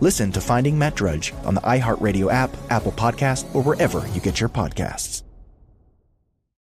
Listen to Finding Matt Drudge on the iHeartRadio app, Apple Podcast, or wherever you get your podcasts.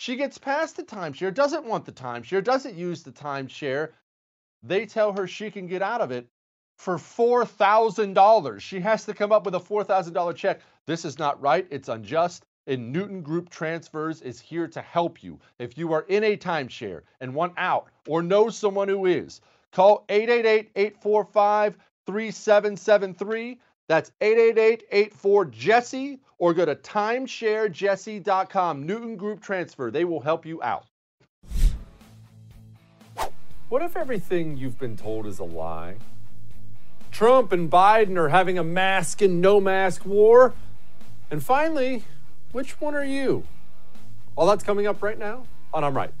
She gets past the timeshare, doesn't want the timeshare, doesn't use the timeshare. They tell her she can get out of it for $4,000. She has to come up with a $4,000 check. This is not right. It's unjust. And Newton Group Transfers is here to help you. If you are in a timeshare and want out or know someone who is, call 888 845 3773. That's 888 84 Jesse or go to timesharejesse.com. Newton Group Transfer. They will help you out. What if everything you've been told is a lie? Trump and Biden are having a mask and no mask war. And finally, which one are you? All that's coming up right now on I'm Right.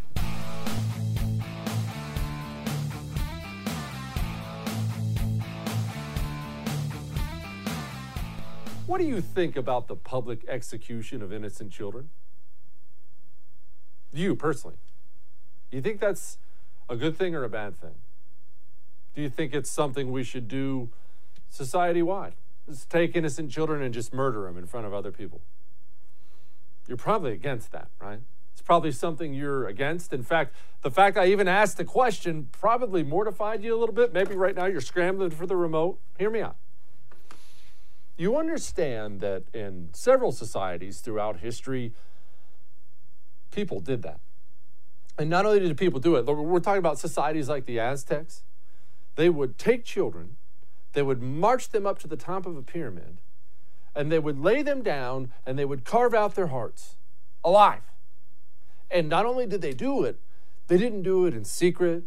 What do you think about the public execution of innocent children? You personally. Do you think that's a good thing or a bad thing? Do you think it's something we should do society wide? Just take innocent children and just murder them in front of other people. You're probably against that, right? It's probably something you're against. In fact, the fact I even asked the question probably mortified you a little bit. Maybe right now you're scrambling for the remote. Hear me out. You understand that in several societies throughout history, people did that. And not only did people do it, we're talking about societies like the Aztecs. They would take children, they would march them up to the top of a pyramid, and they would lay them down and they would carve out their hearts alive. And not only did they do it, they didn't do it in secret.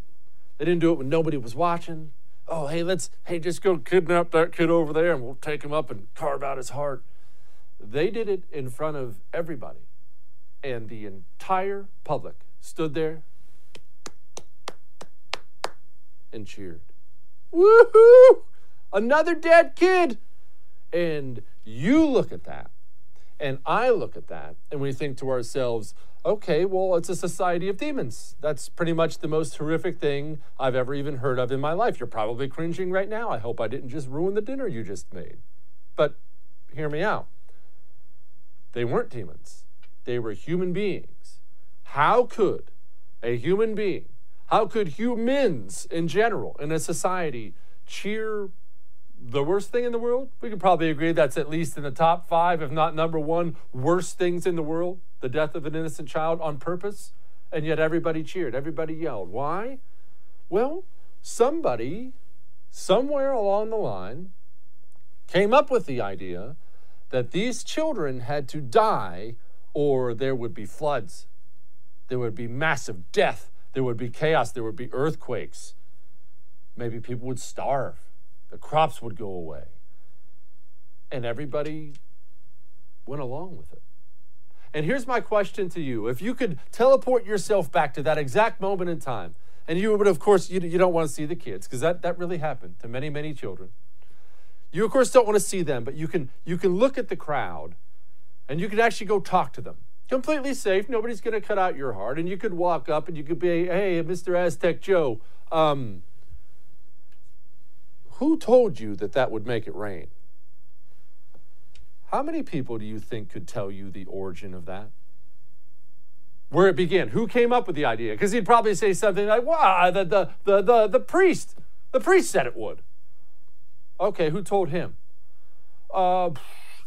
They didn't do it when nobody was watching oh, hey, let's, hey, just go kidnap that kid over there and we'll take him up and carve out his heart. They did it in front of everybody. And the entire public stood there and cheered. Woohoo! Another dead kid. And you look at that, and I look at that, and we think to ourselves, okay, well, it's a society of demons. That's pretty much the most horrific thing I've ever even heard of in my life. You're probably cringing right now. I hope I didn't just ruin the dinner you just made. But hear me out. They weren't demons, they were human beings. How could a human being, how could humans in general in a society cheer the worst thing in the world? We could probably agree that's at least in the top five, if not number one, worst things in the world the death of an innocent child on purpose. And yet everybody cheered, everybody yelled. Why? Well, somebody, somewhere along the line, came up with the idea that these children had to die or there would be floods, there would be massive death, there would be chaos, there would be earthquakes. Maybe people would starve, the crops would go away. And everybody went along with it. And here's my question to you if you could teleport yourself back to that exact moment in time, and you would, of course, you, you don't want to see the kids because that, that really happened to many, many children. You, of course, don't want to see them, but you can, you can look at the crowd and you can actually go talk to them. Completely safe. Nobody's going to cut out your heart. And you could walk up and you could be, hey, Mr. Aztec Joe, um, who told you that that would make it rain? How many people do you think could tell you the origin of that? Where it began? Who came up with the idea? Because he'd probably say something like, wow, the, the, the, the, the priest. The priest said it would. Okay, who told him? Uh,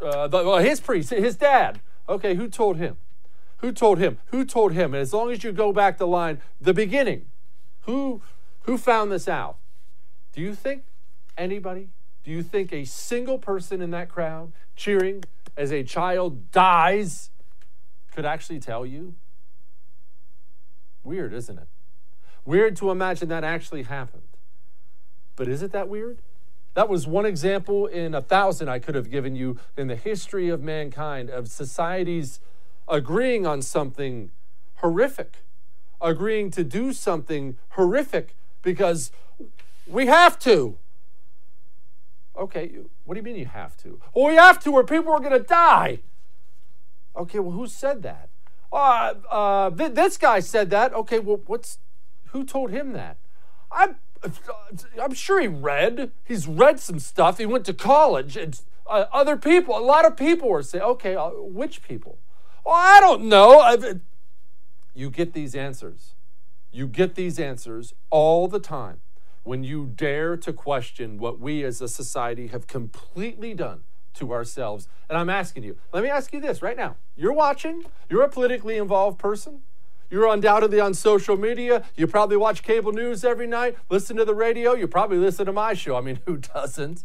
uh, the, well, his priest, his dad. Okay, who told him? Who told him? Who told him? And as long as you go back the line, the beginning, who who found this out? Do you think anybody? Do you think a single person in that crowd cheering as a child dies could actually tell you? Weird, isn't it? Weird to imagine that actually happened. But is it that weird? That was one example in a thousand I could have given you in the history of mankind, of societies agreeing on something horrific, agreeing to do something horrific because we have to. Okay, what do you mean you have to? Well, we have to, or people are going to die. Okay, well, who said that? Uh, uh, th- this guy said that. Okay, well, what's who told him that? I'm I'm sure he read. He's read some stuff. He went to college, and uh, other people, a lot of people were saying, "Okay, uh, which people?" Well, I don't know. I've, you get these answers. You get these answers all the time when you dare to question what we as a society have completely done to ourselves. And I'm asking you, let me ask you this right now. You're watching, you're a politically involved person. You're undoubtedly on social media. You probably watch cable news every night, listen to the radio. You probably listen to my show. I mean, who doesn't?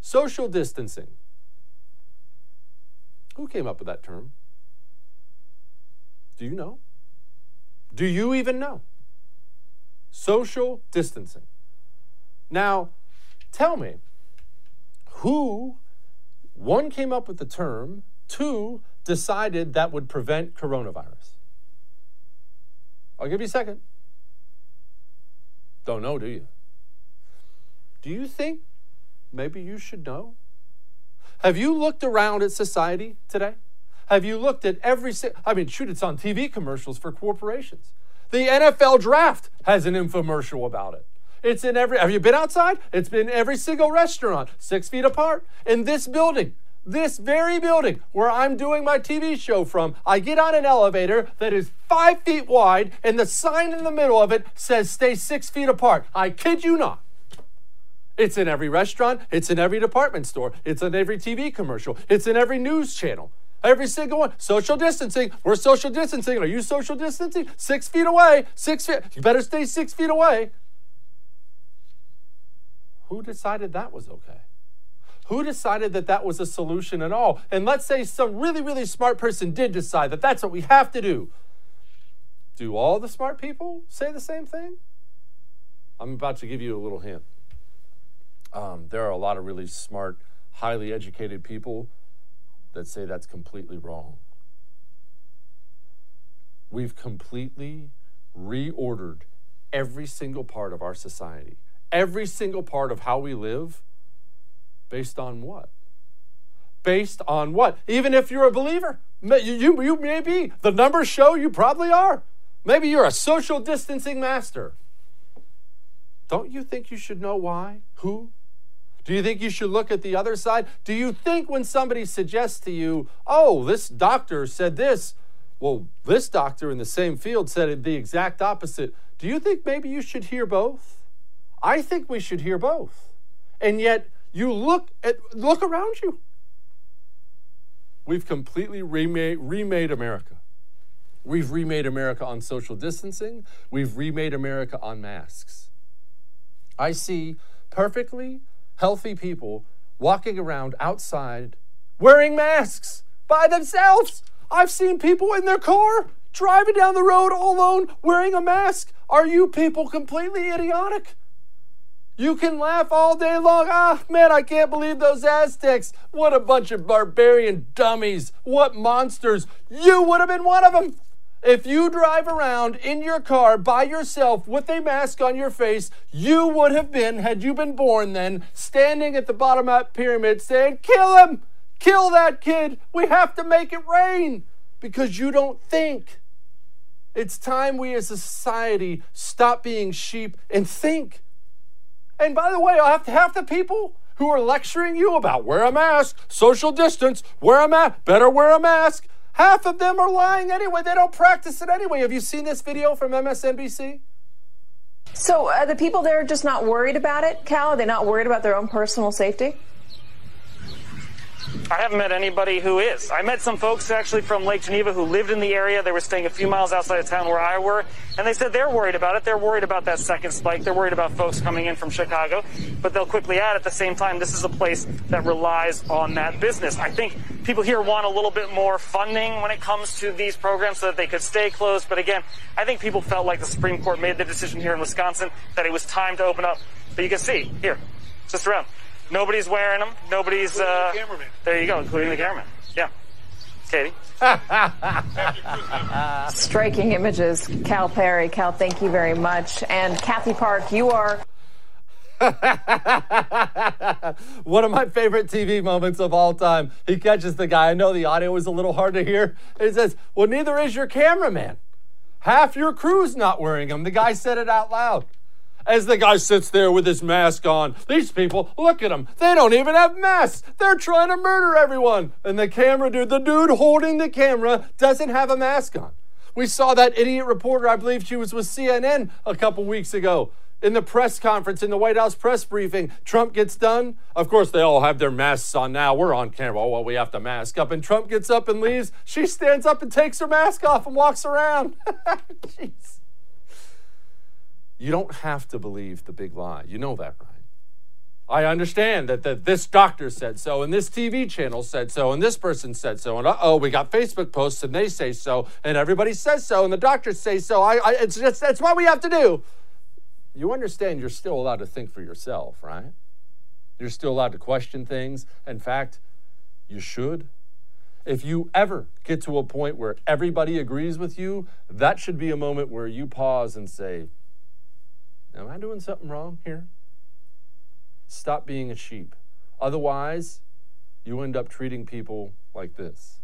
Social distancing. Who came up with that term? Do you know? Do you even know? Social distancing. Now, tell me, who, one, came up with the term, two, decided that would prevent coronavirus? I'll give you a second. Don't know, do you? Do you think maybe you should know? Have you looked around at society today? Have you looked at every, I mean, shoot, it's on TV commercials for corporations. The NFL draft has an infomercial about it. It's in every, have you been outside? It's been every single restaurant, six feet apart. In this building, this very building where I'm doing my TV show from, I get on an elevator that is five feet wide, and the sign in the middle of it says stay six feet apart. I kid you not. It's in every restaurant, it's in every department store, it's in every TV commercial, it's in every news channel. Every single one. Social distancing. We're social distancing. Are you social distancing? Six feet away. Six feet. You better stay six feet away. Who decided that was okay? Who decided that that was a solution at all? And let's say some really, really smart person did decide that that's what we have to do. Do all the smart people say the same thing? I'm about to give you a little hint. Um, there are a lot of really smart, highly educated people that say that's completely wrong. We've completely reordered every single part of our society, every single part of how we live, based on what? Based on what? Even if you're a believer, you, you, you may be. The numbers show you probably are. Maybe you're a social distancing master. Don't you think you should know why? Who? Do you think you should look at the other side? Do you think when somebody suggests to you, oh, this doctor said this, well, this doctor in the same field said the exact opposite, do you think maybe you should hear both? I think we should hear both. And yet, you look at look around you. We've completely remade, remade America. We've remade America on social distancing. We've remade America on masks. I see perfectly healthy people walking around outside wearing masks by themselves. I've seen people in their car driving down the road all alone wearing a mask. Are you people completely idiotic? You can laugh all day long. Ah, man, I can't believe those Aztecs. What a bunch of barbarian dummies. What monsters. You would have been one of them. If you drive around in your car by yourself with a mask on your face, you would have been, had you been born then, standing at the bottom of that pyramid saying, Kill him! Kill that kid! We have to make it rain! Because you don't think. It's time we as a society stop being sheep and think. And by the way, half, half the people who are lecturing you about wear a mask, social distance, wear a mask, better wear a mask, Half of them are lying anyway. They don't practice it anyway. Have you seen this video from MSNBC? So are the people there just not worried about it, Cal? Are they not worried about their own personal safety? I haven't met anybody who is. I met some folks actually from Lake Geneva who lived in the area. They were staying a few miles outside of town where I were, and they said they're worried about it. They're worried about that second spike. They're worried about folks coming in from Chicago. But they'll quickly add at the same time, this is a place that relies on that business. I think people here want a little bit more funding when it comes to these programs so that they could stay closed. But again, I think people felt like the Supreme Court made the decision here in Wisconsin that it was time to open up. But you can see here, just around. Nobody's wearing them. Nobody's. Uh, the there you go, including the cameraman. Yeah. Katy. Striking images. Cal Perry. Cal, thank you very much. And Kathy Park, you are. One of my favorite TV moments of all time. He catches the guy. I know the audio was a little hard to hear. He says, Well, neither is your cameraman. Half your crew's not wearing them. The guy said it out loud as the guy sits there with his mask on. These people, look at them. They don't even have masks. They're trying to murder everyone. And the camera dude, the dude holding the camera, doesn't have a mask on. We saw that idiot reporter, I believe she was with CNN a couple weeks ago. In the press conference, in the White House press briefing, Trump gets done. Of course, they all have their masks on now. We're on camera. Well, we have to mask up. And Trump gets up and leaves. She stands up and takes her mask off and walks around. Jeez. You don't have to believe the big lie. You know that, right? I understand that, that this doctor said so, and this TV channel said so, and this person said so, and uh oh, we got Facebook posts and they say so, and everybody says so, and the doctors say so. I, I, it's just that's what we have to do. You understand you're still allowed to think for yourself, right? You're still allowed to question things. In fact, you should. If you ever get to a point where everybody agrees with you, that should be a moment where you pause and say, Am I doing something wrong here? Stop being a sheep. Otherwise, you end up treating people like this.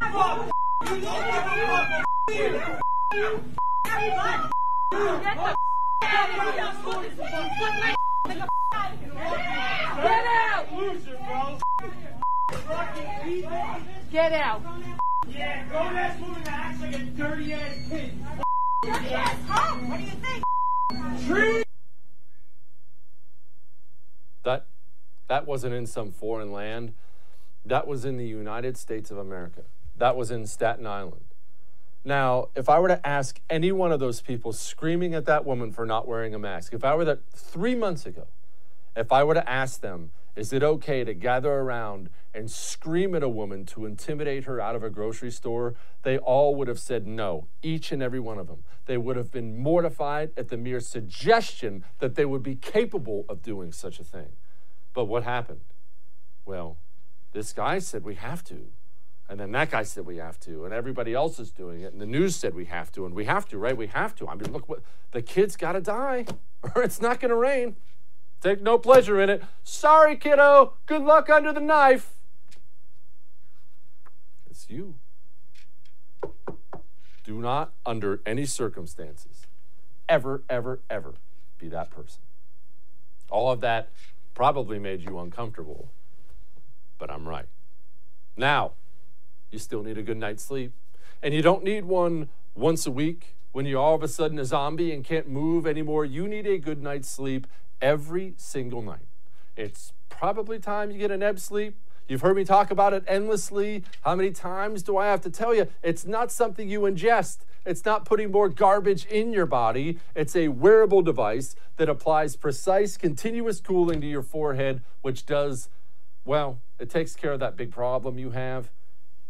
Get out! Get out! Yeah, grown ass woman that acts like a dirty ass kid. Huh? What do you think? That, that wasn't in some foreign land. That was in the United States of America. That was in Staten Island. Now, if I were to ask any one of those people screaming at that woman for not wearing a mask, if I were that three months ago, if I were to ask them, is it okay to gather around and scream at a woman to intimidate her out of a grocery store, they all would have said no, each and every one of them. They would have been mortified at the mere suggestion that they would be capable of doing such a thing. But what happened? Well, this guy said we have to. And then that guy said we have to, and everybody else is doing it, and the news said we have to, and we have to, right? We have to. I mean, look what the kid's got to die, or it's not going to rain. Take no pleasure in it. Sorry, kiddo. Good luck under the knife. It's you. Do not, under any circumstances, ever, ever, ever be that person. All of that probably made you uncomfortable, but I'm right. Now, you still need a good night's sleep. And you don't need one once a week when you're all of a sudden a zombie and can't move anymore. You need a good night's sleep every single night. It's probably time you get an ebb sleep. You've heard me talk about it endlessly. How many times do I have to tell you? It's not something you ingest. It's not putting more garbage in your body. It's a wearable device that applies precise, continuous cooling to your forehead, which does, well, it takes care of that big problem you have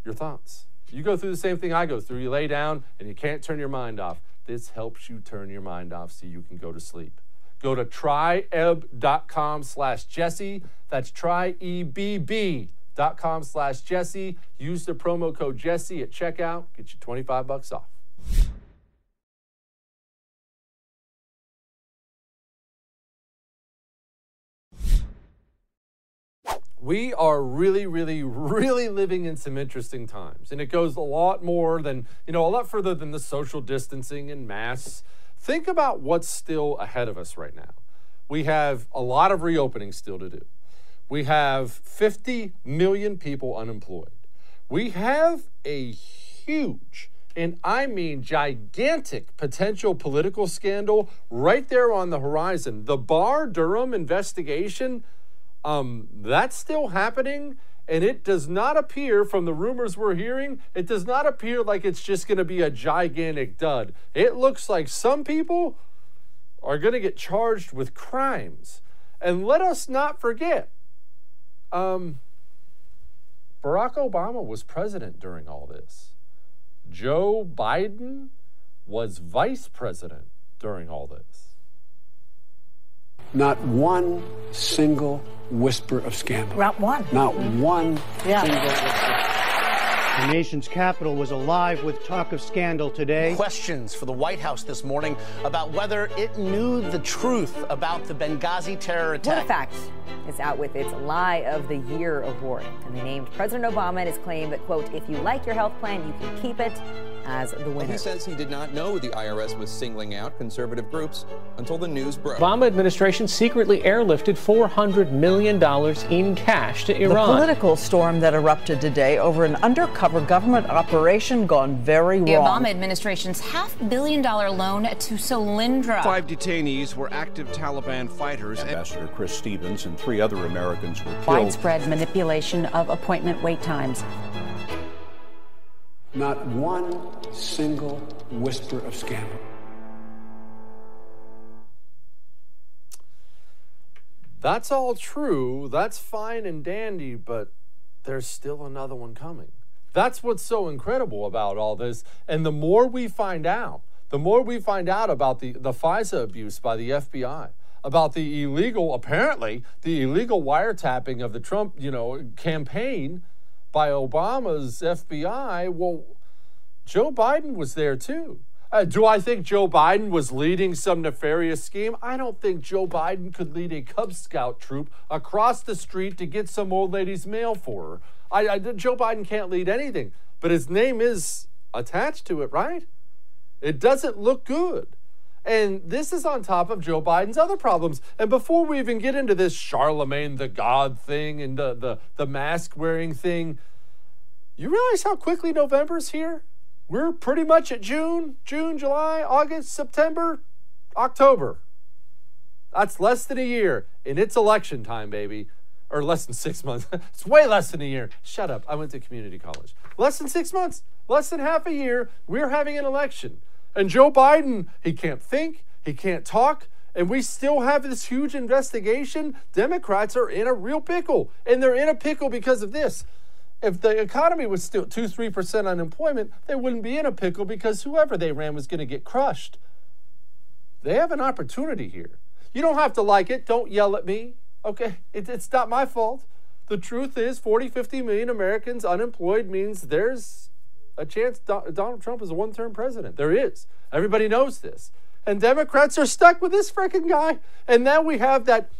your thoughts. You go through the same thing I go through. You lay down and you can't turn your mind off. This helps you turn your mind off so you can go to sleep. Go to tryebb.com slash Jesse. That's tryebb.com slash Jesse. Use the promo code Jesse at checkout. Get you 25 bucks off. we are really, really, really living in some interesting times. And it goes a lot more than, you know, a lot further than the social distancing and masks. Think about what's still ahead of us right now. We have a lot of reopening still to do. We have 50 million people unemployed. We have a huge, and I mean gigantic potential political scandal right there on the horizon. The Barr Durham investigation um, that's still happening. And it does not appear, from the rumors we're hearing, it does not appear like it's just going to be a gigantic dud. It looks like some people are going to get charged with crimes. And let us not forget, um, Barack Obama was president during all this. Joe Biden was vice president during all this. Not one single whisper of scandal. Not one. Not one Yeah. single whisper. The nation's capital was alive with talk of scandal today. Questions for the White House this morning about whether it knew the truth about the Benghazi terror attack. PolitiFact is out with its Lie of the Year award, and they named President Obama and his claim that, quote, if you like your health plan, you can keep it as the winner. He says he did not know the IRS was singling out conservative groups until the news broke. Obama administration secretly airlifted $400 million in cash to Iran. The political storm that erupted today over an undercover government operation gone very wrong. The. Obama administration's half billion dollar loan to Solyndra. Five detainees were active Taliban fighters. Ambassador Chris Stevens and three other Americans were killed. Widespread manipulation of appointment wait times. Not one single whisper of scandal. That's all true. That's fine and dandy, but there's still another one coming. That's what's so incredible about all this. And the more we find out, the more we find out about the, the FISA abuse by the FBI, about the illegal, apparently, the illegal wiretapping of the Trump, you know, campaign by Obama's FBI. Well, Joe Biden was there too. Uh, do I think Joe Biden was leading some nefarious scheme? I don't think Joe Biden could lead a Cub Scout troop across the street to get some old lady's mail for her. I, I, Joe Biden can't lead anything, but his name is attached to it, right? It doesn't look good. And this is on top of Joe Biden's other problems. And before we even get into this Charlemagne the God thing and the, the, the mask wearing thing, you realize how quickly November's here? We're pretty much at June, June, July, August, September, October. That's less than a year, and it's election time, baby. Or less than six months. it's way less than a year. Shut up. I went to community college. Less than six months, less than half a year, we're having an election. And Joe Biden, he can't think, he can't talk, and we still have this huge investigation. Democrats are in a real pickle, and they're in a pickle because of this if the economy was still 2 3% unemployment, they wouldn't be in a pickle because whoever they ran was going to get crushed. They have an opportunity here. You don't have to like it. Don't yell at me. Okay? It, it's not my fault. The truth is, 40, 50 million Americans unemployed means there's a chance Do- Donald Trump is a one term president. There is. Everybody knows this. And Democrats are stuck with this freaking guy. And now we have that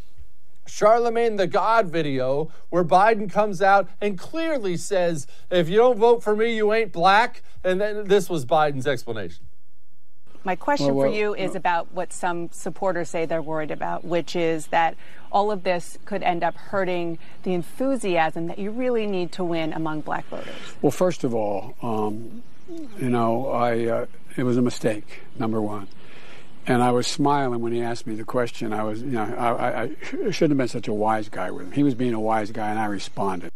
Charlemagne the God video where Biden comes out and clearly says, if you don't vote for me, you ain't black. And then this was Biden's explanation. My question Well, for you is well- about what some supporters say they're worried about, which is that all of this could end up hurting the enthusiasm that you really need to win among black voters. Well, first of all, um, you know, I uh, it was a mistake. Number one, and I was smiling when he asked me the question. I was, you know, I, I, I shouldn't have been such a wise guy with him. He was being a wise guy, and I responded.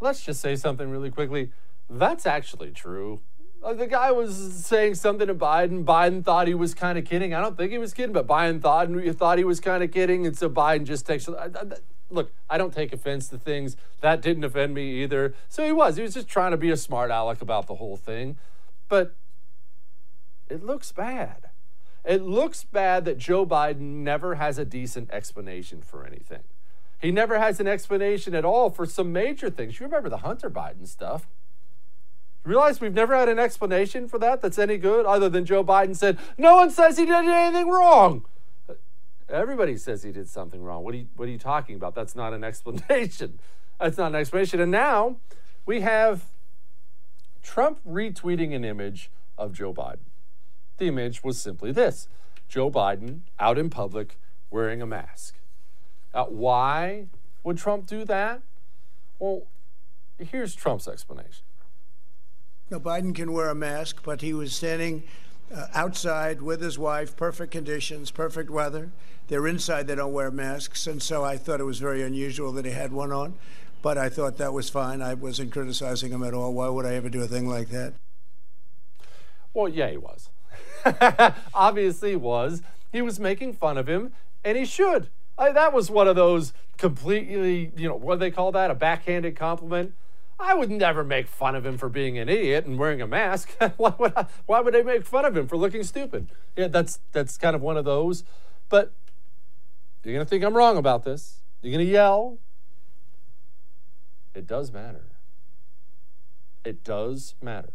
Let's just say something really quickly. That's actually true. Uh, the guy was saying something to Biden. Biden thought he was kind of kidding. I don't think he was kidding, but Biden thought thought he was kind of kidding, and so Biden just takes. I, I, look, I don't take offense to things. That didn't offend me either. So he was. He was just trying to be a smart aleck about the whole thing. But it looks bad. It looks bad that Joe Biden never has a decent explanation for anything. He never has an explanation at all for some major things. You remember the Hunter Biden stuff. Realize we've never had an explanation for that that's any good, other than Joe Biden said, No one says he did anything wrong. Everybody says he did something wrong. What are you, what are you talking about? That's not an explanation. That's not an explanation. And now we have Trump retweeting an image of Joe Biden. The image was simply this Joe Biden out in public wearing a mask. Uh, why would Trump do that? Well, here's Trump's explanation. No, Biden can wear a mask, but he was standing uh, outside with his wife, perfect conditions, perfect weather. They're inside, they don't wear masks. And so I thought it was very unusual that he had one on, but I thought that was fine. I wasn't criticizing him at all. Why would I ever do a thing like that? Well, yeah, he was. Obviously, he was. He was making fun of him, and he should. I, that was one of those completely, you know, what do they call that? A backhanded compliment. I would never make fun of him for being an idiot and wearing a mask. why would I, why would I make fun of him for looking stupid? Yeah, that's that's kind of one of those. But you're gonna think I'm wrong about this. You're gonna yell. It does matter. It does matter.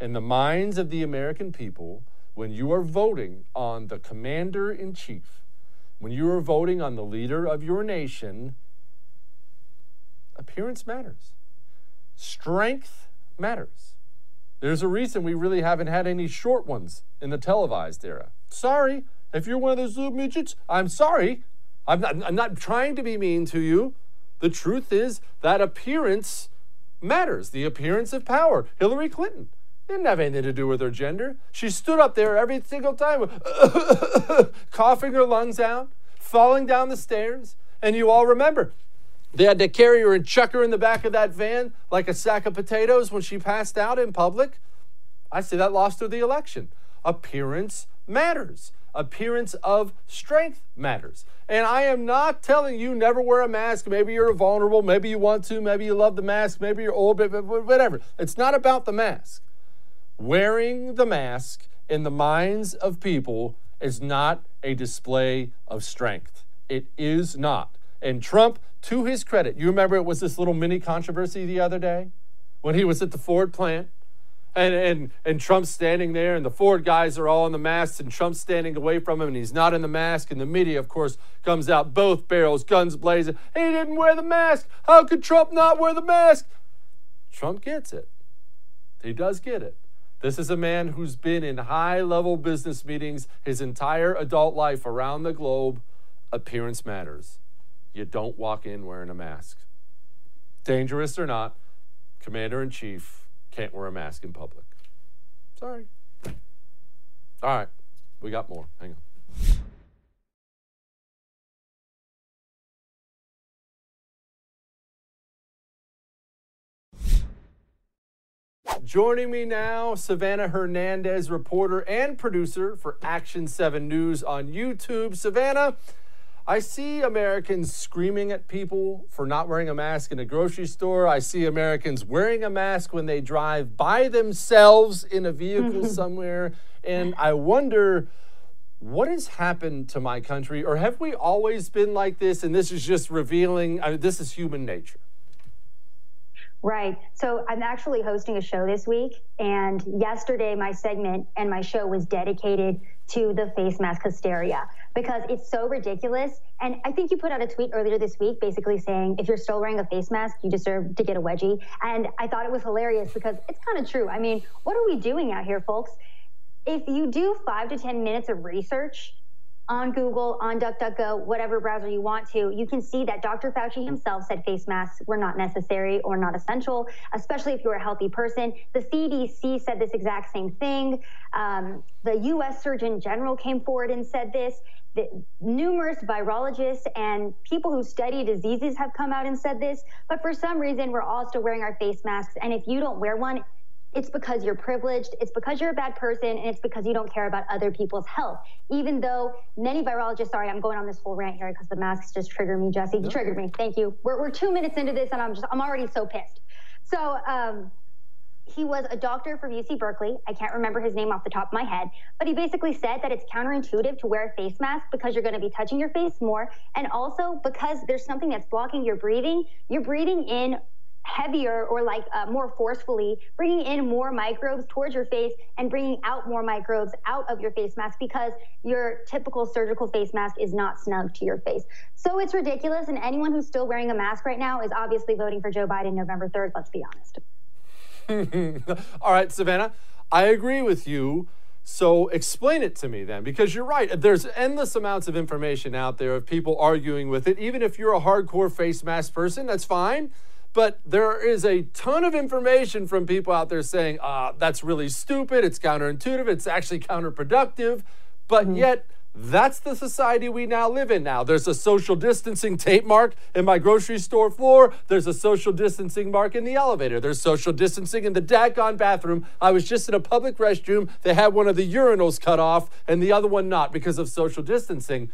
In the minds of the American people, when you are voting on the commander in chief, when you are voting on the leader of your nation, appearance matters. Strength matters. There's a reason we really haven't had any short ones in the televised era. Sorry, if you're one of those little midgets, I'm sorry. I'm not, I'm not trying to be mean to you. The truth is that appearance matters, the appearance of power. Hillary Clinton didn't have anything to do with her gender. She stood up there every single time, coughing her lungs out, falling down the stairs. And you all remember, they had to carry her and chuck her in the back of that van like a sack of potatoes when she passed out in public. I say that lost her the election. Appearance matters. Appearance of strength matters. And I am not telling you never wear a mask. Maybe you're vulnerable. Maybe you want to. Maybe you love the mask. Maybe you're old, whatever. It's not about the mask. Wearing the mask in the minds of people is not a display of strength. It is not. And Trump, to his credit, you remember it was this little mini controversy the other day when he was at the Ford plant? And, and, and Trump's standing there, and the Ford guys are all in the masks, and Trump's standing away from him, and he's not in the mask. And the media, of course, comes out both barrels, guns blazing. He didn't wear the mask. How could Trump not wear the mask? Trump gets it. He does get it. This is a man who's been in high level business meetings his entire adult life around the globe. Appearance matters. You don't walk in wearing a mask. Dangerous or not, commander in chief can't wear a mask in public. Sorry. All right, we got more. Hang on. Joining me now, Savannah Hernandez, reporter and producer for Action 7 News on YouTube. Savannah, I see Americans screaming at people for not wearing a mask in a grocery store. I see Americans wearing a mask when they drive by themselves in a vehicle somewhere. And I wonder what has happened to my country? Or have we always been like this and this is just revealing, I mean, this is human nature? Right. So I'm actually hosting a show this week. And yesterday, my segment and my show was dedicated to the face mask hysteria because it's so ridiculous. And I think you put out a tweet earlier this week basically saying if you're still wearing a face mask, you deserve to get a wedgie. And I thought it was hilarious because it's kind of true. I mean, what are we doing out here, folks? If you do five to 10 minutes of research, on Google, on DuckDuckGo, whatever browser you want to, you can see that Dr. Fauci himself said face masks were not necessary or not essential, especially if you're a healthy person. The CDC said this exact same thing. Um, the U.S. Surgeon General came forward and said this. The, numerous virologists and people who study diseases have come out and said this, but for some reason, we're all still wearing our face masks. And if you don't wear one, it's because you're privileged, it's because you're a bad person, and it's because you don't care about other people's health. Even though many virologists, sorry, I'm going on this whole rant here because the masks just trigger me, Jesse. You triggered me. Thank you. We're, we're two minutes into this, and I'm just, I'm already so pissed. So, um, he was a doctor from UC Berkeley. I can't remember his name off the top of my head, but he basically said that it's counterintuitive to wear a face mask because you're going to be touching your face more. And also because there's something that's blocking your breathing, you're breathing in heavier or like uh, more forcefully, bringing in more microbes towards your face and bringing out more microbes out of your face mask because your typical surgical face mask is not snug to your face. So it's ridiculous. And anyone who's still wearing a mask right now is obviously voting for Joe Biden November 3rd, let's be honest. All right, Savannah, I agree with you. So explain it to me then, because you're right. There's endless amounts of information out there of people arguing with it. Even if you're a hardcore face mask person, that's fine. But there is a ton of information from people out there saying, uh, that's really stupid, it's counterintuitive, it's actually counterproductive. But mm-hmm. yet, that's the society we now live in now. There's a social distancing tape mark in my grocery store floor. There's a social distancing mark in the elevator. There's social distancing in the daggone bathroom. I was just in a public restroom. They had one of the urinals cut off and the other one not because of social distancing.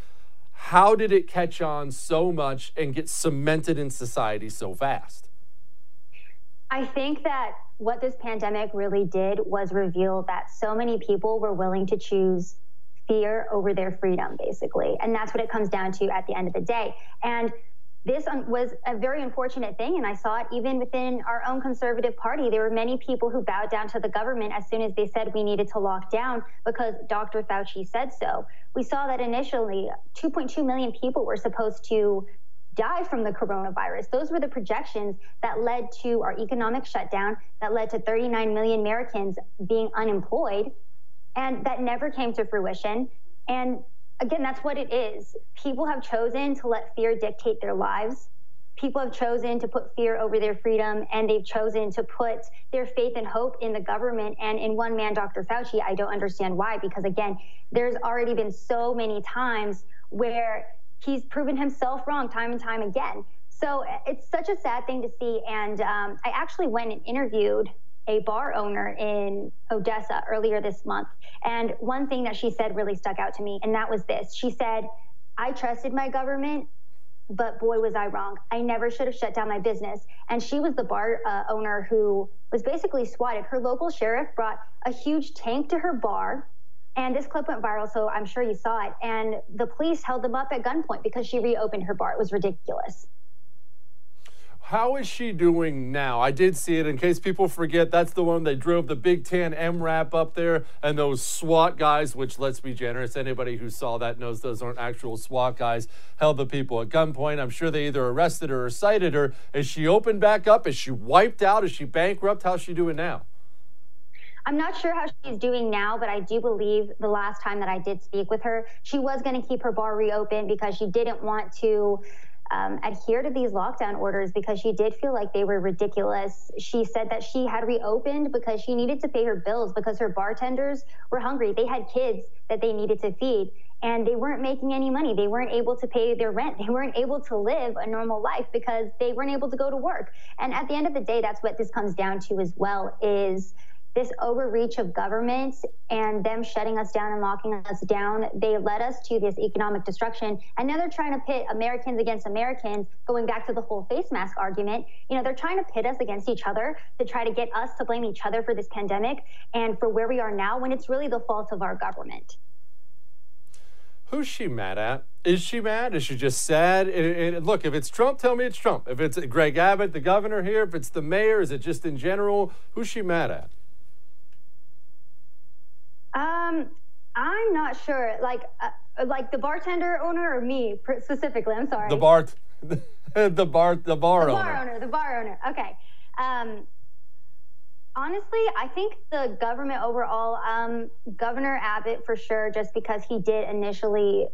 How did it catch on so much and get cemented in society so fast? I think that what this pandemic really did was reveal that so many people were willing to choose fear over their freedom, basically. And that's what it comes down to at the end of the day. And this was a very unfortunate thing. And I saw it even within our own conservative party. There were many people who bowed down to the government as soon as they said we needed to lock down because Dr. Fauci said so. We saw that initially 2.2 million people were supposed to die from the coronavirus. Those were the projections that led to our economic shutdown, that led to 39 million Americans being unemployed, and that never came to fruition. And again, that's what it is. People have chosen to let fear dictate their lives. People have chosen to put fear over their freedom, and they've chosen to put their faith and hope in the government and in one man, Dr. Fauci. I don't understand why, because again, there's already been so many times where he's proven himself wrong time and time again. So it's such a sad thing to see. And um, I actually went and interviewed a bar owner in Odessa earlier this month. And one thing that she said really stuck out to me, and that was this She said, I trusted my government, but boy, was I wrong. I never should have shut down my business. And she was the bar uh, owner who was basically swatted. Her local sheriff brought a huge tank to her bar and this clip went viral, so I'm sure you saw it. And the police held them up at gunpoint because she reopened her bar. It was ridiculous. How is she doing now? I did see it. In case people forget, that's the one they drove the Big Tan MRAP up there, and those SWAT guys, which let's be generous, anybody who saw that knows those aren't actual SWAT guys, held the people at gunpoint. I'm sure they either arrested her or cited her. Is she opened back up? Is she wiped out? Is she bankrupt? How's she doing now? I'm not sure how she's doing now, but I do believe the last time that I did speak with her, she was going to keep her bar reopened because she didn't want to um, adhere to these lockdown orders because she did feel like they were ridiculous. She said that she had reopened because she needed to pay her bills because her bartenders were hungry. They had kids that they needed to feed and they weren't making any money. They weren't able to pay their rent. They weren't able to live a normal life because they weren't able to go to work. And at the end of the day, that's what this comes down to as well is this overreach of governments and them shutting us down and locking us down, they led us to this economic destruction. And now they're trying to pit Americans against Americans, going back to the whole face mask argument. You know, they're trying to pit us against each other to try to get us to blame each other for this pandemic and for where we are now when it's really the fault of our government. Who's she mad at? Is she mad? Is she just sad? And- and look, if it's Trump, tell me it's Trump. If it's Greg Abbott, the governor here, if it's the mayor, is it just in general? Who's she mad at? Um, I'm not sure. Like, uh, like the bartender owner or me specifically. I'm sorry. The bar, the bar, the bar the owner. bar owner. The bar owner. Okay. Um, honestly, I think the government overall, um, Governor Abbott for sure, just because he did initially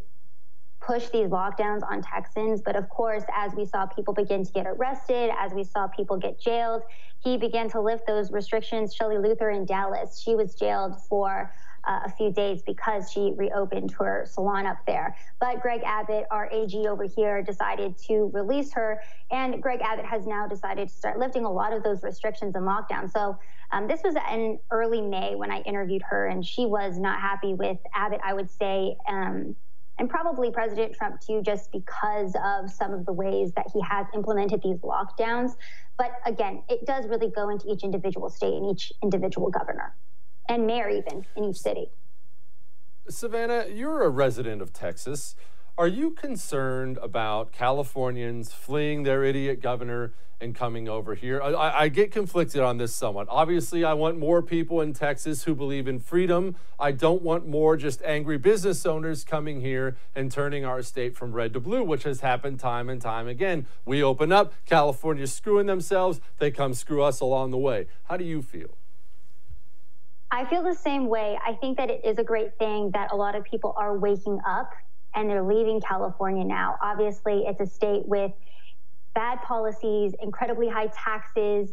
push these lockdowns on Texans. But of course, as we saw people begin to get arrested, as we saw people get jailed, he began to lift those restrictions. Shelley Luther in Dallas, she was jailed for uh, a few days because she reopened her salon up there. But Greg Abbott, our AG over here, decided to release her. And Greg Abbott has now decided to start lifting a lot of those restrictions and lockdowns. So um, this was in early May when I interviewed her, and she was not happy with Abbott, I would say. Um, and probably President Trump too, just because of some of the ways that he has implemented these lockdowns. But again, it does really go into each individual state and each individual governor and mayor, even in each city. Savannah, you're a resident of Texas. Are you concerned about Californians fleeing their idiot governor and coming over here? I, I, get conflicted on this somewhat. Obviously, I want more people in Texas who believe in freedom. I don't want more just angry business owners coming here and turning our state from red to blue, which has happened time and time again. We open up, California's screwing themselves, they come screw us along the way. How do you feel? I feel the same way. I think that it is a great thing that a lot of people are waking up and they're leaving California now. Obviously, it's a state with bad policies, incredibly high taxes,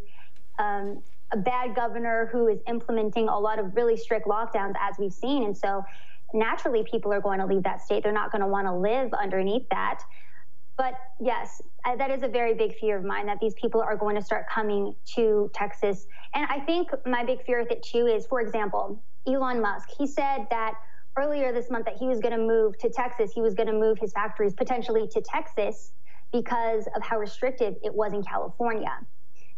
um, a bad governor who is implementing a lot of really strict lockdowns, as we've seen. And so naturally, people are going to leave that state. They're not going to want to live underneath that. But yes, that is a very big fear of mine that these people are going to start coming to Texas. And I think my big fear with it too is, for example, Elon Musk. He said that earlier this month that he was going to move to Texas. He was going to move his factories potentially to Texas because of how restrictive it was in California.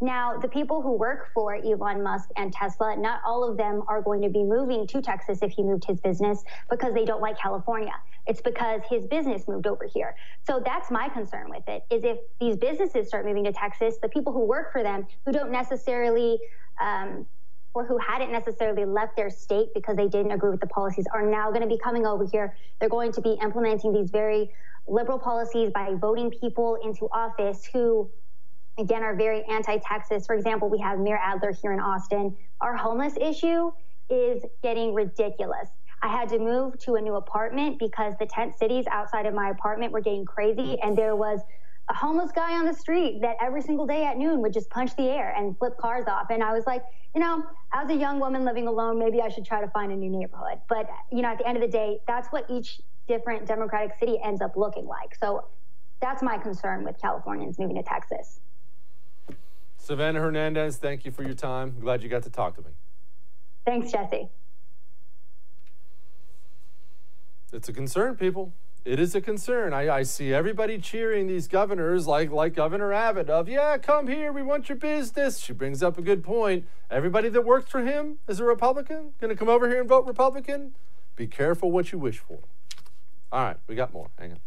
Now, the people who work for Elon Musk and Tesla, not all of them are going to be moving to Texas if he moved his business because they don't like California. It's because his business moved over here. So that's my concern with it is if these businesses start moving to Texas, the people who work for them who don't necessarily um, or who hadn't necessarily left their state because they didn't agree with the policies are now going to be coming over here. They're going to be implementing these very liberal policies by voting people into office who again are very anti-Texas. For example, we have Mayor Adler here in Austin. Our homeless issue is getting ridiculous. I had to move to a new apartment because the tent cities outside of my apartment were getting crazy and there was a homeless guy on the street that every single day at noon would just punch the air and flip cars off. And I was like, you know, as a young woman living alone, maybe I should try to find a new neighborhood. But, you know, at the end of the day, that's what each different Democratic city ends up looking like. So that's my concern with Californians moving to Texas. Savannah Hernandez, thank you for your time. Glad you got to talk to me. Thanks, Jesse. It's a concern, people. It is a concern. I, I see everybody cheering these governors like like Governor Abbott of, yeah, come here, we want your business. She brings up a good point. Everybody that works for him is a Republican, gonna come over here and vote Republican. Be careful what you wish for. All right, we got more. Hang on.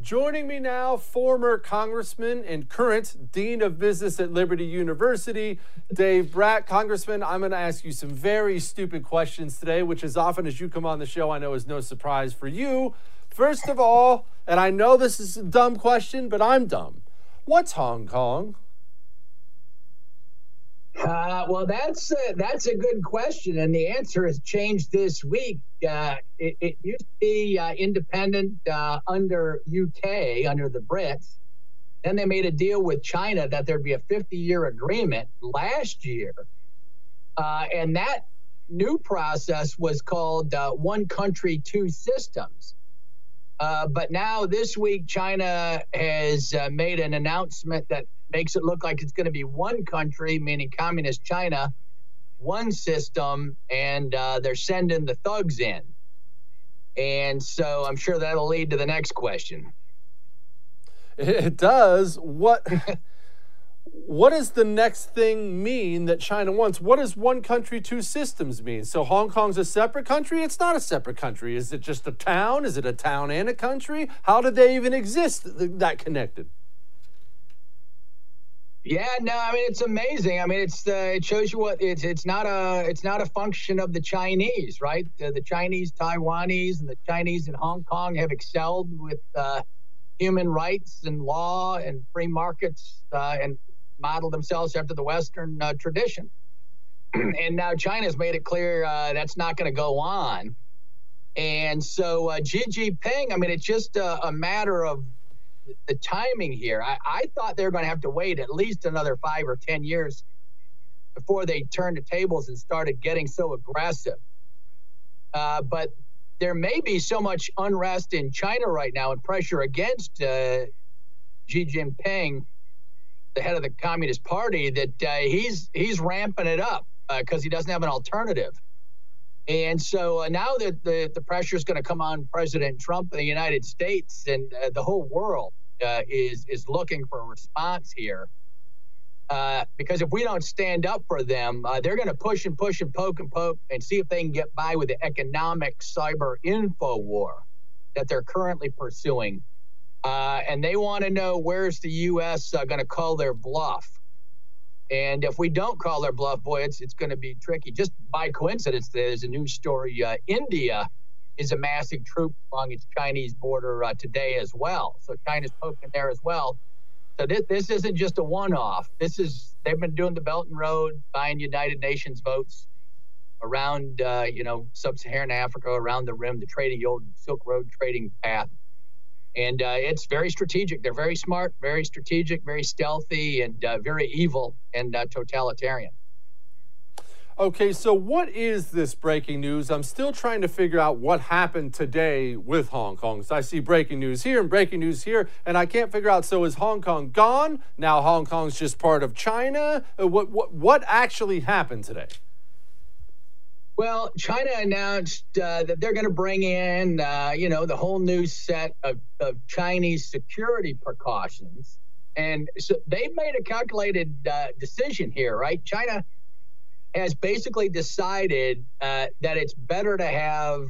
Joining me now, former Congressman and current Dean of Business at Liberty University, Dave Brat. Congressman, I'm going to ask you some very stupid questions today, which, as often as you come on the show, I know is no surprise for you. First of all, and I know this is a dumb question, but I'm dumb. What's Hong Kong? Uh, well, that's uh, that's a good question, and the answer has changed this week. Uh, it, it, used to be uh, independent uh, under UK, under the Brits. Then they made a deal with China that there'd be a 50-year agreement last year, uh, and that new process was called One Country, Two Systems. but now this week, China has made an announcement that makes it look like it's going to be one country, meaning communist China, one system, and uh, they're sending the thugs in. And so I'm sure that'll lead to the next question. It does. What what does the next thing mean that China wants? What does one country, two systems mean? So Hong Kong's a separate country? It's not a separate country. Is it just a town? Is it a town and a country? How did they even exist that connected? Yeah, no, I mean it's amazing. I mean it's uh, it shows you what it's it's not a it's not a function of the Chinese, right? Uh, the Chinese, Taiwanese, and the Chinese in Hong Kong have excelled with uh, human rights and law and free markets uh, and model themselves after the Western uh, tradition. and now China's made it clear uh, that's not going to go on. And so uh, Xi Jinping, I mean, it's just a, a matter of the timing here. I, I thought they were going to have to wait at least another five or 10 years before they turned the tables and started getting so aggressive. Uh, but there may be so much unrest in China right now and pressure against uh, Xi Jinping, the head of the Communist Party, that uh, he's he's ramping it up because uh, he doesn't have an alternative. And so uh, now that the, the pressure is going to come on President Trump the United States and uh, the whole world uh, is is looking for a response here. Uh, because if we don't stand up for them, uh, they're going to push and push and poke and poke and see if they can get by with the economic cyber info war that they're currently pursuing. Uh, and they want to know where's the U.S. going to call their bluff. And if we don't call their bluff, boy, it's it's going to be tricky. Just by coincidence, there's a news story. Uh, India is amassing troops along its Chinese border uh, today as well. So China's poking there as well. So this, this isn't just a one-off. This is they've been doing the Belt and Road, buying United Nations votes around uh, you know sub-Saharan Africa, around the rim, the trading, the old Silk Road trading path and uh, it's very strategic. They're very smart, very strategic, very stealthy, and uh, very evil and uh, totalitarian. Okay, so what is this breaking news? I'm still trying to figure out what happened today with Hong Kong. So I see breaking news here and breaking news here, and I can't figure out. So is Hong Kong gone? Now Hong Kong's just part of China? Uh, what what what actually happened today? Well, China announced uh, that they're going to bring in, uh, you know, the whole new set of, of Chinese security precautions. And so they've made a calculated uh, decision here, right? China has basically decided uh, that it's better to have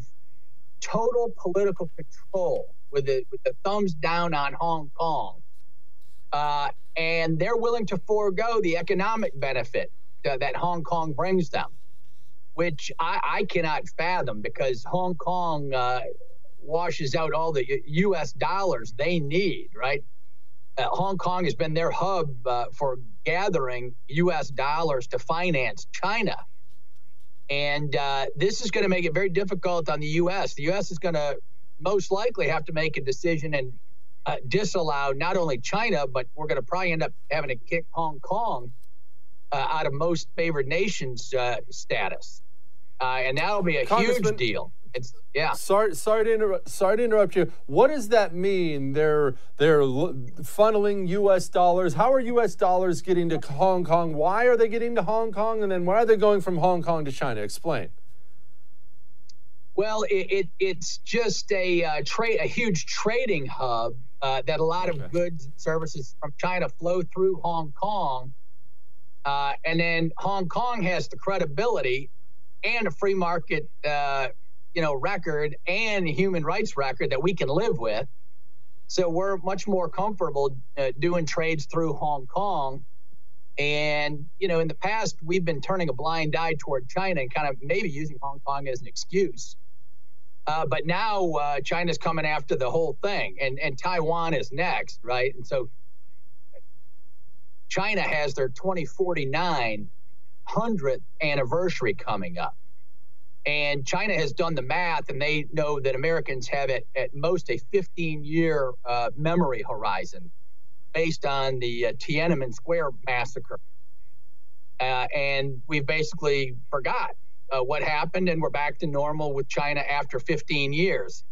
total political control with the, with the thumbs down on Hong Kong. Uh, and they're willing to forego the economic benefit uh, that Hong Kong brings them which I, I cannot fathom because Hong Kong uh, washes out all the U.S. dollars they need, right? Uh, Hong Kong has been their hub uh, for gathering U.S. dollars to finance China. And uh, this is going to make it very difficult on the U.S. The U.S. is going to most likely have to make a decision and uh, disallow not only China, but we're going to probably end up having to kick Hong Kong uh, out of most favored nations uh, status, uh, and that'll be a huge deal. It's yeah. Sorry, sorry to interrupt. Sorry to interrupt you. What does that mean? They're they're funneling U.S. dollars. How are U.S. dollars getting to Hong Kong? Why are they getting to Hong Kong? And then why are they going from Hong Kong to China? Explain. Well, it, it it's just a uh, trade, a huge trading hub uh, that a lot of goods and services from China flow through Hong Kong uh, and then Hong Kong has the credibility and a free market, uh, you know, record and human rights record that we can live with. So we're much more comfortable uh, doing trades through Hong Kong. And, you know, in the past, we've been turning a blind eye toward China and kind of maybe using Hong Kong as an excuse. Uh, but now uh, China's coming after the whole thing, and, and Taiwan is next, right? And so China has their 2049 100th anniversary coming up. And China has done the math, and they know that Americans have at, at most a 15 year uh, memory horizon based on the uh, Tiananmen Square massacre. Uh, and we've basically forgot uh, what happened, and we're back to normal with China after 15 years.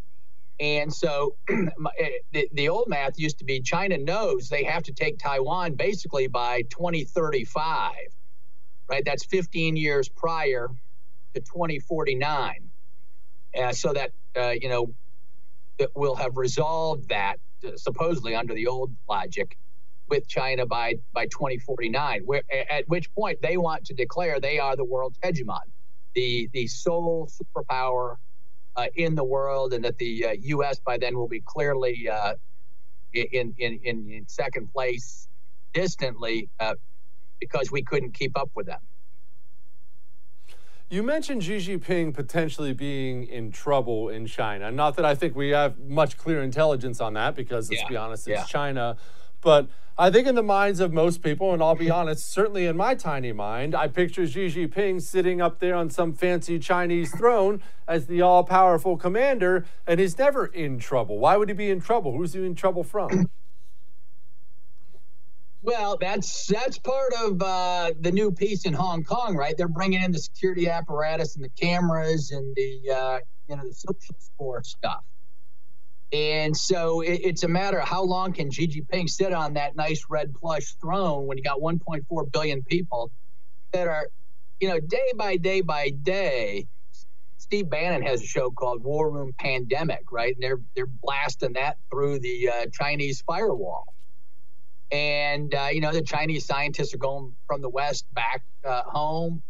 And so eh, the, the old math used to be China knows they have to take Taiwan basically by 2035, right? That's 15 years prior to 2049. Uh, so that, uh, you know, that we'll have resolved that uh, supposedly under the old logic with China by by 2049. Where, at which point they want to declare they are the world's hegemon, the the sole superpower uh, in the world, and that the uh, U.S. by then will be clearly uh, in, in in in second place, distantly, uh, because we couldn't keep up with them. You mentioned Xi Jinping potentially being in trouble in China. Not that I think we have much clear intelligence on that, because let's Yeah, be honest, it's yeah. China. But I think in the minds of most people, and I'll be honest, certainly in my tiny mind, I picture Xi Jinping sitting up there on some fancy Chinese throne as the all powerful commander, and he's never in trouble. Why would he be in trouble? Who's he in trouble from? Well, that's that's part of uh, the new piece in Hong Kong, right? They're bringing in the security apparatus and the cameras and the uh, you know the social score stuff. And so it, it's a matter of how long can Xi Jinping sit on that nice red plush throne when you got 1.4 billion people that are, you know, day by day by day. Steve Bannon has a show called War Room Pandemic, right? And they're they're blasting that through the uh, Chinese firewall and uh, you know the Chinese scientists are going from the West back uh, home,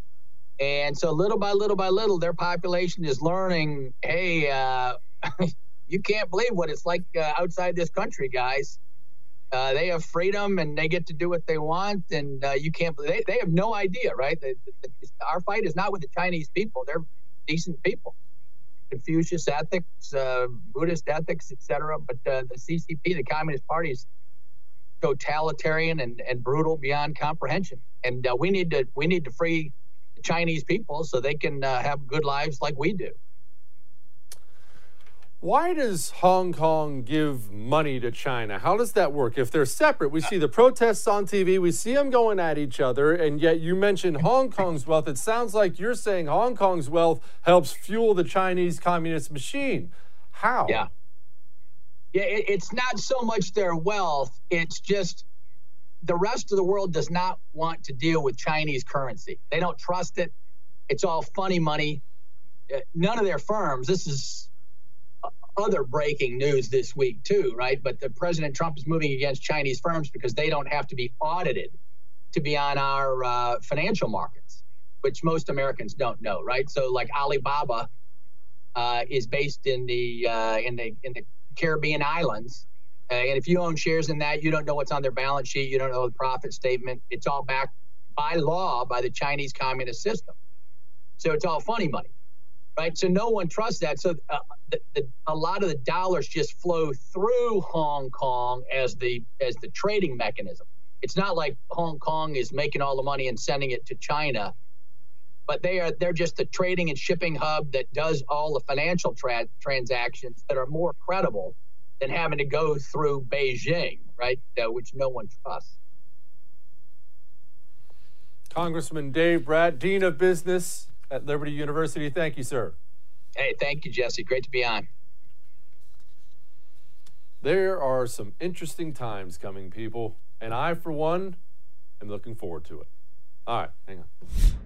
and so little by little by little, their population is learning. Hey, uh, you can't believe what it's like uh, outside this country, guys. Uh, they have freedom and they get to do what they want, and uh, you can't. They, they have no idea, right? The, the, the- our fight is not with the Chinese people; they're decent people. Confucius ethics, Buddhist ethics, etc. But the CCP, the Communist Party, is totalitarian and, and brutal beyond comprehension. And uh, we need to we need to free the Chinese people so they can uh, have good lives like we do. Why does Hong Kong give money to China? How does that work? If they're separate, we see the protests on TV, we see them going at each other, and yet you mentioned Hong Kong's wealth. It sounds like you're saying Hong Kong's wealth helps fuel the Chinese communist machine. How? Yeah. Yeah, it, it's not so much their wealth; it's just the rest of the world does not want to deal with Chinese currency. They don't trust it. It's all funny money. Uh, None of their firms. This is uh, other breaking news this week too, right? But the President Trump is moving against Chinese firms because they don't have to be audited to be on our uh, financial markets, which most Americans don't know, right? So, like Alibaba uh, is based in the uh, in the in the Caribbean islands, uh, and if you own shares in that, you don't know what's on their balance sheet, you don't know the profit statement. It's all backed by law by the Chinese communist system. So it's all funny money, right? So no one trusts that. So uh, the, the, a lot of the dollars just flow through Hong Kong as the as the trading mechanism. It's not like Hong Kong is making all the money and sending it to China, but they are they're just the trading and shipping hub that does all the financial tra- transactions that are more credible than having to go through Beijing, right? Uh, which no one trusts. Congressman Dave Brat, Dean of Business at Liberty University. Thank you, sir. Hey, thank you, Jesse. Great to be on. There are some interesting times coming, people, and I, for one, am looking forward to it. All right, hang on.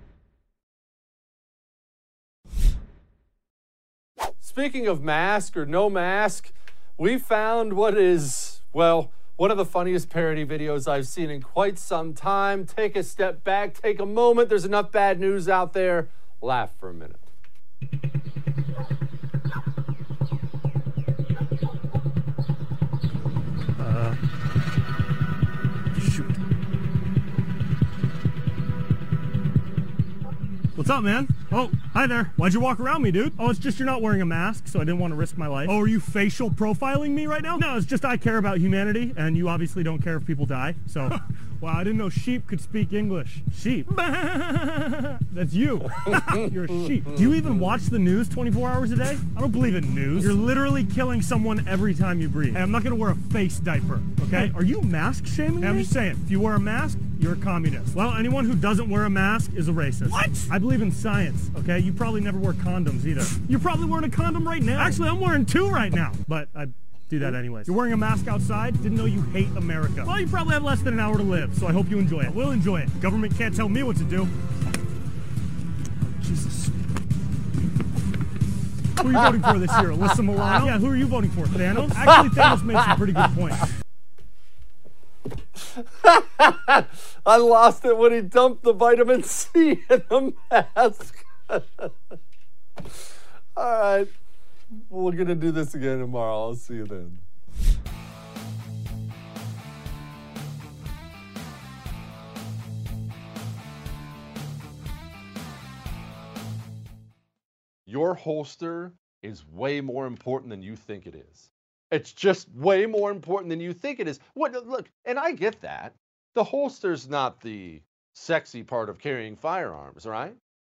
Speaking of mask or no mask, we found what is, well, one of the funniest parody videos I've seen in quite some time. Take a step back, take a moment. There's enough bad news out there. Laugh for a minute. Uh, shoot. What's up, man? Oh, hi there. Why'd you walk around me, dude? Oh, it's just you're not wearing a mask, so I didn't want to risk my life. Oh, are you facial profiling me right now? No, it's just I care about humanity, and you obviously don't care if people die, so. wow, I didn't know sheep could speak English. Sheep. That's you. You're a sheep. Do you even watch the news 24 hours a day? I don't believe in news. You're literally killing someone every time you breathe. Hey, I'm not gonna wear a face diaper, okay? are you mask shaming me? I'm just saying, if you wear a mask, you're a communist. Well, anyone who doesn't wear a mask is a racist. What? I believe in science, okay? You probably never wear condoms either. You're probably wearing a condom right now. Actually, I'm wearing two right now. But I do that anyways. You're wearing a mask outside? Didn't know you hate America. Well, you probably have less than an hour to live, so I hope you enjoy it. We'll enjoy it. Government can't tell me what to do. Jesus. Who are you voting for this year? Alyssa Milano? Yeah, who are you voting for? Thanos? Actually, Thanos made some pretty good points. I lost it when he dumped the vitamin C in the mask. All right. We're going to do this again tomorrow. I'll see you then. Your holster is way more important than you think it is. It's just way more important than you think it is. What look, and I get that. The holster's not the sexy part of carrying firearms, right?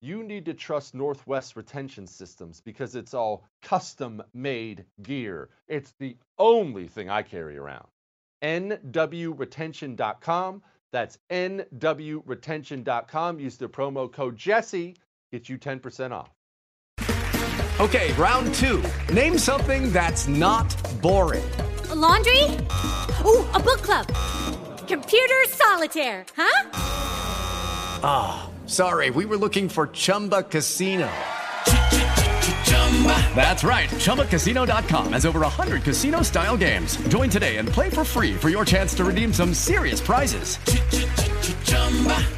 you need to trust Northwest Retention Systems because it's all custom made gear. It's the only thing I carry around. NWRetention.com. That's NWRetention.com. Use the promo code Jesse, get you 10% off. Okay, round two. Name something that's not boring. A laundry? Ooh, a book club. Computer solitaire, huh? Ah. Sorry, we were looking for Chumba Casino. That's right. ChumbaCasino.com has over 100 casino style games. Join today and play for free for your chance to redeem some serious prizes.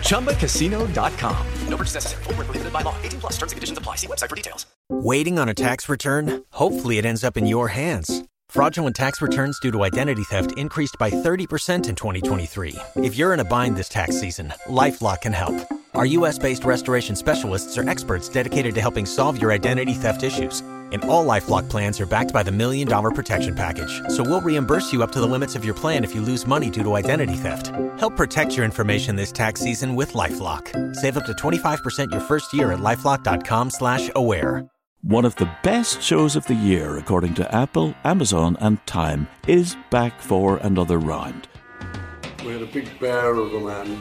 ChumbaCasino.com. No purchase necessary. Full prohibited by law. 18 plus terms and conditions apply. See website for details. Waiting on a tax return? Hopefully, it ends up in your hands. Fraudulent tax returns due to identity theft increased by 30% in 2023. If you're in a bind this tax season, LifeLock can help. Our US based restoration specialists are experts dedicated to helping solve your identity theft issues. And all Lifelock plans are backed by the Million Dollar Protection Package. So we'll reimburse you up to the limits of your plan if you lose money due to identity theft. Help protect your information this tax season with LifeLock. Save up to 25% your first year at LifeLock.com slash aware. One of the best shows of the year, according to Apple, Amazon, and Time, is back for another round. We had a big bear of a man